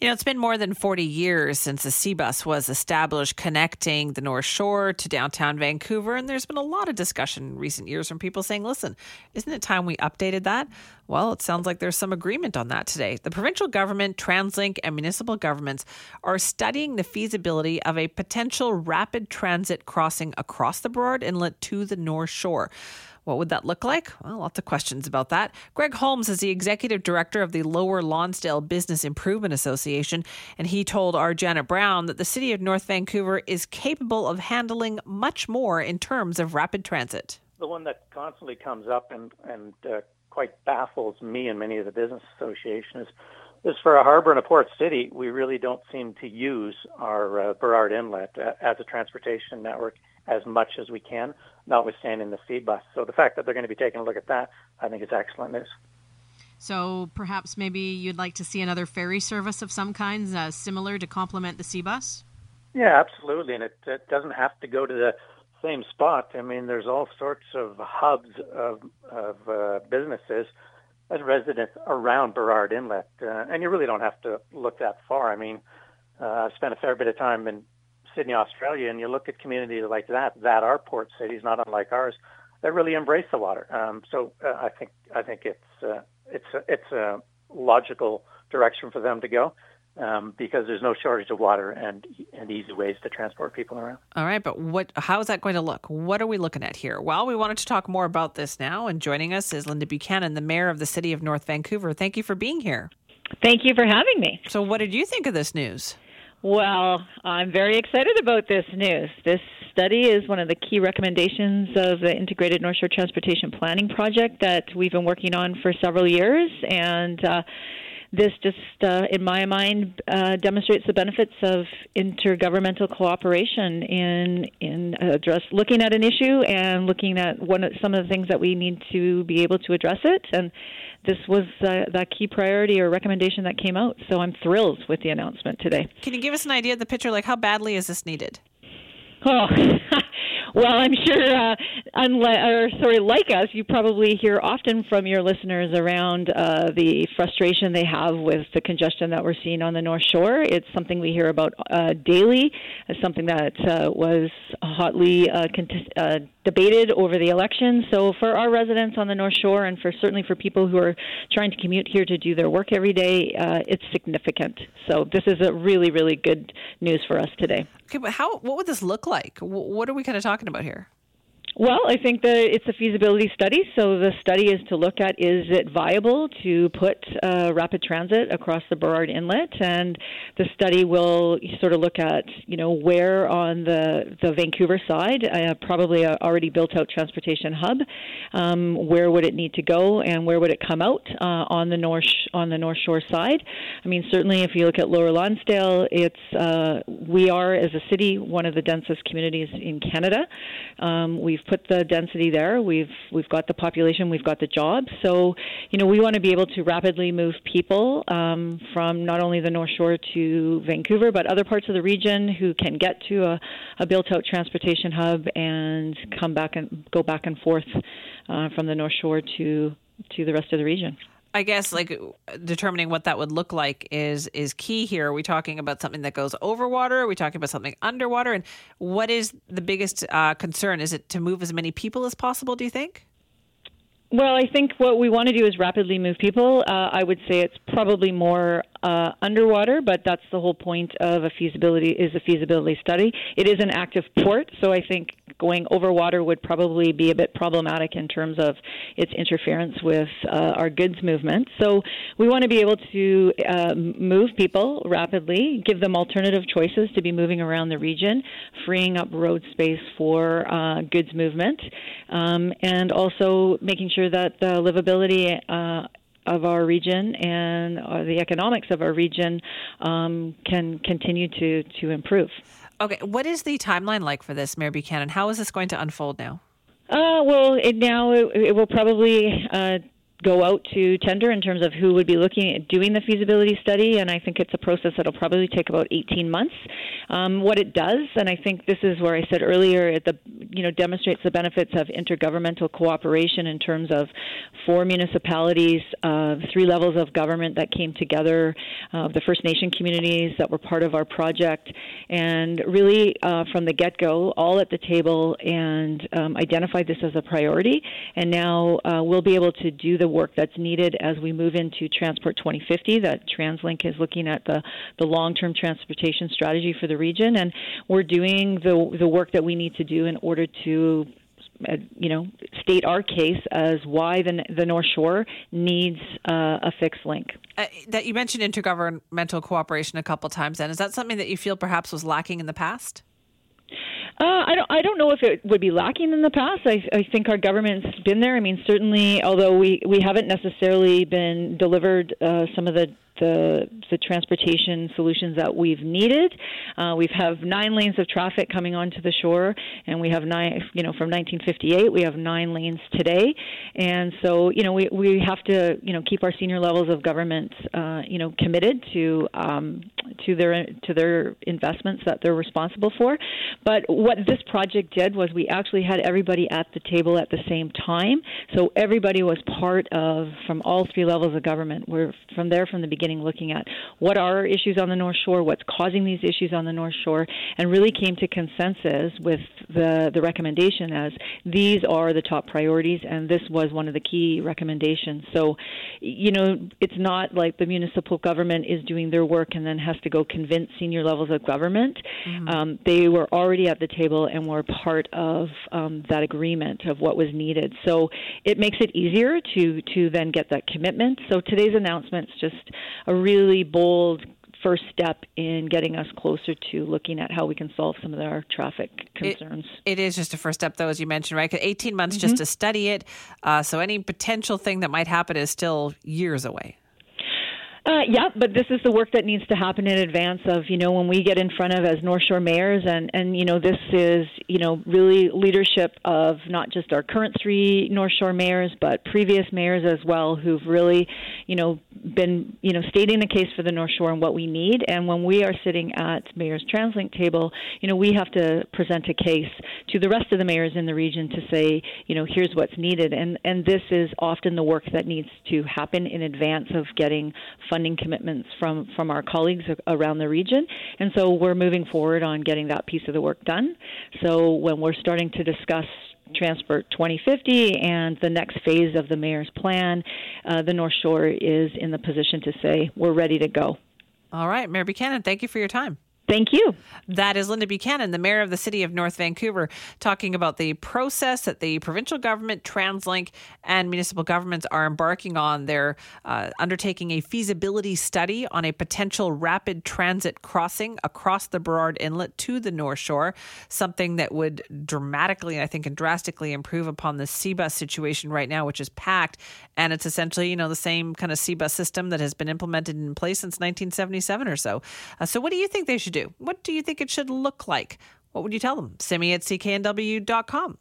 You know, it's been more than 40 years since the SeaBus was established connecting the North Shore to downtown Vancouver. And there's been a lot of discussion in recent years from people saying, listen, isn't it time we updated that? Well, it sounds like there's some agreement on that today. The provincial government, TransLink, and municipal governments are studying the feasibility of a potential rapid transit crossing across the Burrard Inlet to the North Shore. What would that look like? Well, lots of questions about that. Greg Holmes is the executive director of the Lower Lonsdale Business Improvement Association, and he told our Janet Brown that the city of North Vancouver is capable of handling much more in terms of rapid transit. The one that constantly comes up and, and uh, quite baffles me and many of the business associations is for a harbor and a port city, we really don't seem to use our uh, Burrard Inlet uh, as a transportation network as much as we can, notwithstanding the SeaBus. So the fact that they're going to be taking a look at that, I think is excellent news. So perhaps maybe you'd like to see another ferry service of some kinds, uh, similar to complement the sea bus. Yeah, absolutely. And it, it doesn't have to go to the same spot. I mean, there's all sorts of hubs of, of uh, businesses as residents around Burrard Inlet. Uh, and you really don't have to look that far. I mean, uh, I've spent a fair bit of time in Sydney, Australia, and you look at communities like that, that are port cities, not unlike ours, that really embrace the water. Um, so uh, I think I think it's uh, it's a, it's a logical direction for them to go. Um, because there's no shortage of water and and easy ways to transport people around. All right, but what? How is that going to look? What are we looking at here? Well, we wanted to talk more about this now, and joining us is Linda Buchanan, the mayor of the city of North Vancouver. Thank you for being here. Thank you for having me. So, what did you think of this news? Well, I'm very excited about this news. This study is one of the key recommendations of the Integrated North Shore Transportation Planning Project that we've been working on for several years, and uh, this just, uh, in my mind, uh, demonstrates the benefits of intergovernmental cooperation in in address looking at an issue and looking at one some of the things that we need to be able to address it. And this was uh, that key priority or recommendation that came out. So I'm thrilled with the announcement today. Can you give us an idea of the picture? Like, how badly is this needed? Oh, well, I'm sure, uh, unlike, or sorry, like us, you probably hear often from your listeners around uh, the frustration they have with the congestion that we're seeing on the North Shore. It's something we hear about uh, daily. It's something that uh, was hotly uh, cont- uh, debated over the election. So, for our residents on the North Shore, and for certainly for people who are trying to commute here to do their work every day, uh, it's significant. So, this is a really, really good news for us today. Okay, but how? What would this look like? What are we kind of talking about here? Well, I think that it's a feasibility study. So the study is to look at is it viable to put uh, rapid transit across the Burrard Inlet, and the study will sort of look at you know where on the the Vancouver side, uh, probably a already built out transportation hub, um, where would it need to go, and where would it come out uh, on the north on the North Shore side. I mean, certainly if you look at Lower Lonsdale, it's uh, we are as a city one of the densest communities in Canada. Um, we've put the density there. We've we've got the population. We've got the jobs. So, you know, we want to be able to rapidly move people um, from not only the North Shore to Vancouver, but other parts of the region who can get to a, a built-out transportation hub and come back and go back and forth uh, from the North Shore to to the rest of the region. I guess like determining what that would look like is is key here. Are we talking about something that goes over water? Are we talking about something underwater? And what is the biggest uh, concern? Is it to move as many people as possible? Do you think? Well, I think what we want to do is rapidly move people. Uh, I would say it's probably more uh, underwater, but that's the whole point of a feasibility is a feasibility study. It is an active port, so I think going over water would probably be a bit problematic in terms of its interference with uh, our goods movement. So we want to be able to uh, move people rapidly, give them alternative choices to be moving around the region, freeing up road space for uh, goods movement, um, and also making sure that the livability uh, of our region and uh, the economics of our region um, can continue to, to improve. Okay, what is the timeline like for this, Mayor Buchanan? How is this going to unfold now? Uh, well, it, now it, it will probably uh, go out to tender in terms of who would be looking at doing the feasibility study, and I think it's a process that'll probably take about 18 months. Um, what it does, and I think this is where I said earlier, it the you know demonstrates the benefits of intergovernmental cooperation in terms of four municipalities, uh, three levels of government that came together, uh, the First Nation communities that were part of our project, and really uh, from the get-go, all at the table, and um, identified this as a priority. And now uh, we'll be able to do the work that's needed as we move into Transport 2050. That TransLink is looking at the the long-term transportation strategy for the region, and we're doing the the work that we need to do in order to uh, you know, state our case as why the, the North Shore needs uh, a fixed link. Uh, that you mentioned intergovernmental cooperation a couple times. Then is that something that you feel perhaps was lacking in the past? Uh, I don't. I don't know if it would be lacking in the past. I, I think our government's been there. I mean, certainly, although we we haven't necessarily been delivered uh, some of the the the transportation solutions that we've needed. Uh, we have have nine lanes of traffic coming onto the shore, and we have nine. You know, from 1958, we have nine lanes today, and so you know we we have to you know keep our senior levels of government uh, you know committed to um, to their to their investments that they're responsible for. But what this project did was we actually had everybody at the table at the same time, so everybody was part of from all three levels of government. We're from there from the beginning looking at what are issues on the North Shore, what's causing these issues on the North Shore, and really came to consensus with the, the recommendation as these are the top priorities, and this was one of the key recommendations. So, you know, it's not like the municipal government is doing their work and then has to go convince senior levels of government. Mm-hmm. Um, they were already at the table and were part of um, that agreement of what was needed. So it makes it easier to to then get that commitment. So today's announcement is just a really bold first step in getting us closer to looking at how we can solve some of our traffic concerns. it, it is just a first step, though, as you mentioned, right? 18 months mm-hmm. just to study it. Uh, so any potential thing that might happen is still years away. Uh, yeah, but this is the work that needs to happen in advance of you know when we get in front of as North Shore mayors, and and you know this is you know really leadership of not just our current three North Shore mayors, but previous mayors as well, who've really you know been you know stating the case for the North Shore and what we need. And when we are sitting at Mayor's TransLink table, you know we have to present a case to the rest of the mayors in the region to say you know here's what's needed, and and this is often the work that needs to happen in advance of getting funding commitments from, from our colleagues around the region. And so we're moving forward on getting that piece of the work done. So when we're starting to discuss Transport 2050 and the next phase of the mayor's plan, uh, the North Shore is in the position to say, we're ready to go. All right, Mayor Buchanan, thank you for your time. Thank you. That is Linda Buchanan, the mayor of the city of North Vancouver, talking about the process that the provincial government, TransLink, and municipal governments are embarking on. They're uh, undertaking a feasibility study on a potential rapid transit crossing across the Burrard Inlet to the North Shore, something that would dramatically, I think, and drastically improve upon the SeaBus situation right now, which is packed. And it's essentially, you know, the same kind of SeaBus system that has been implemented in place since 1977 or so. Uh, so, what do you think they should do? What do you think it should look like? What would you tell them? Send me at cknw.com.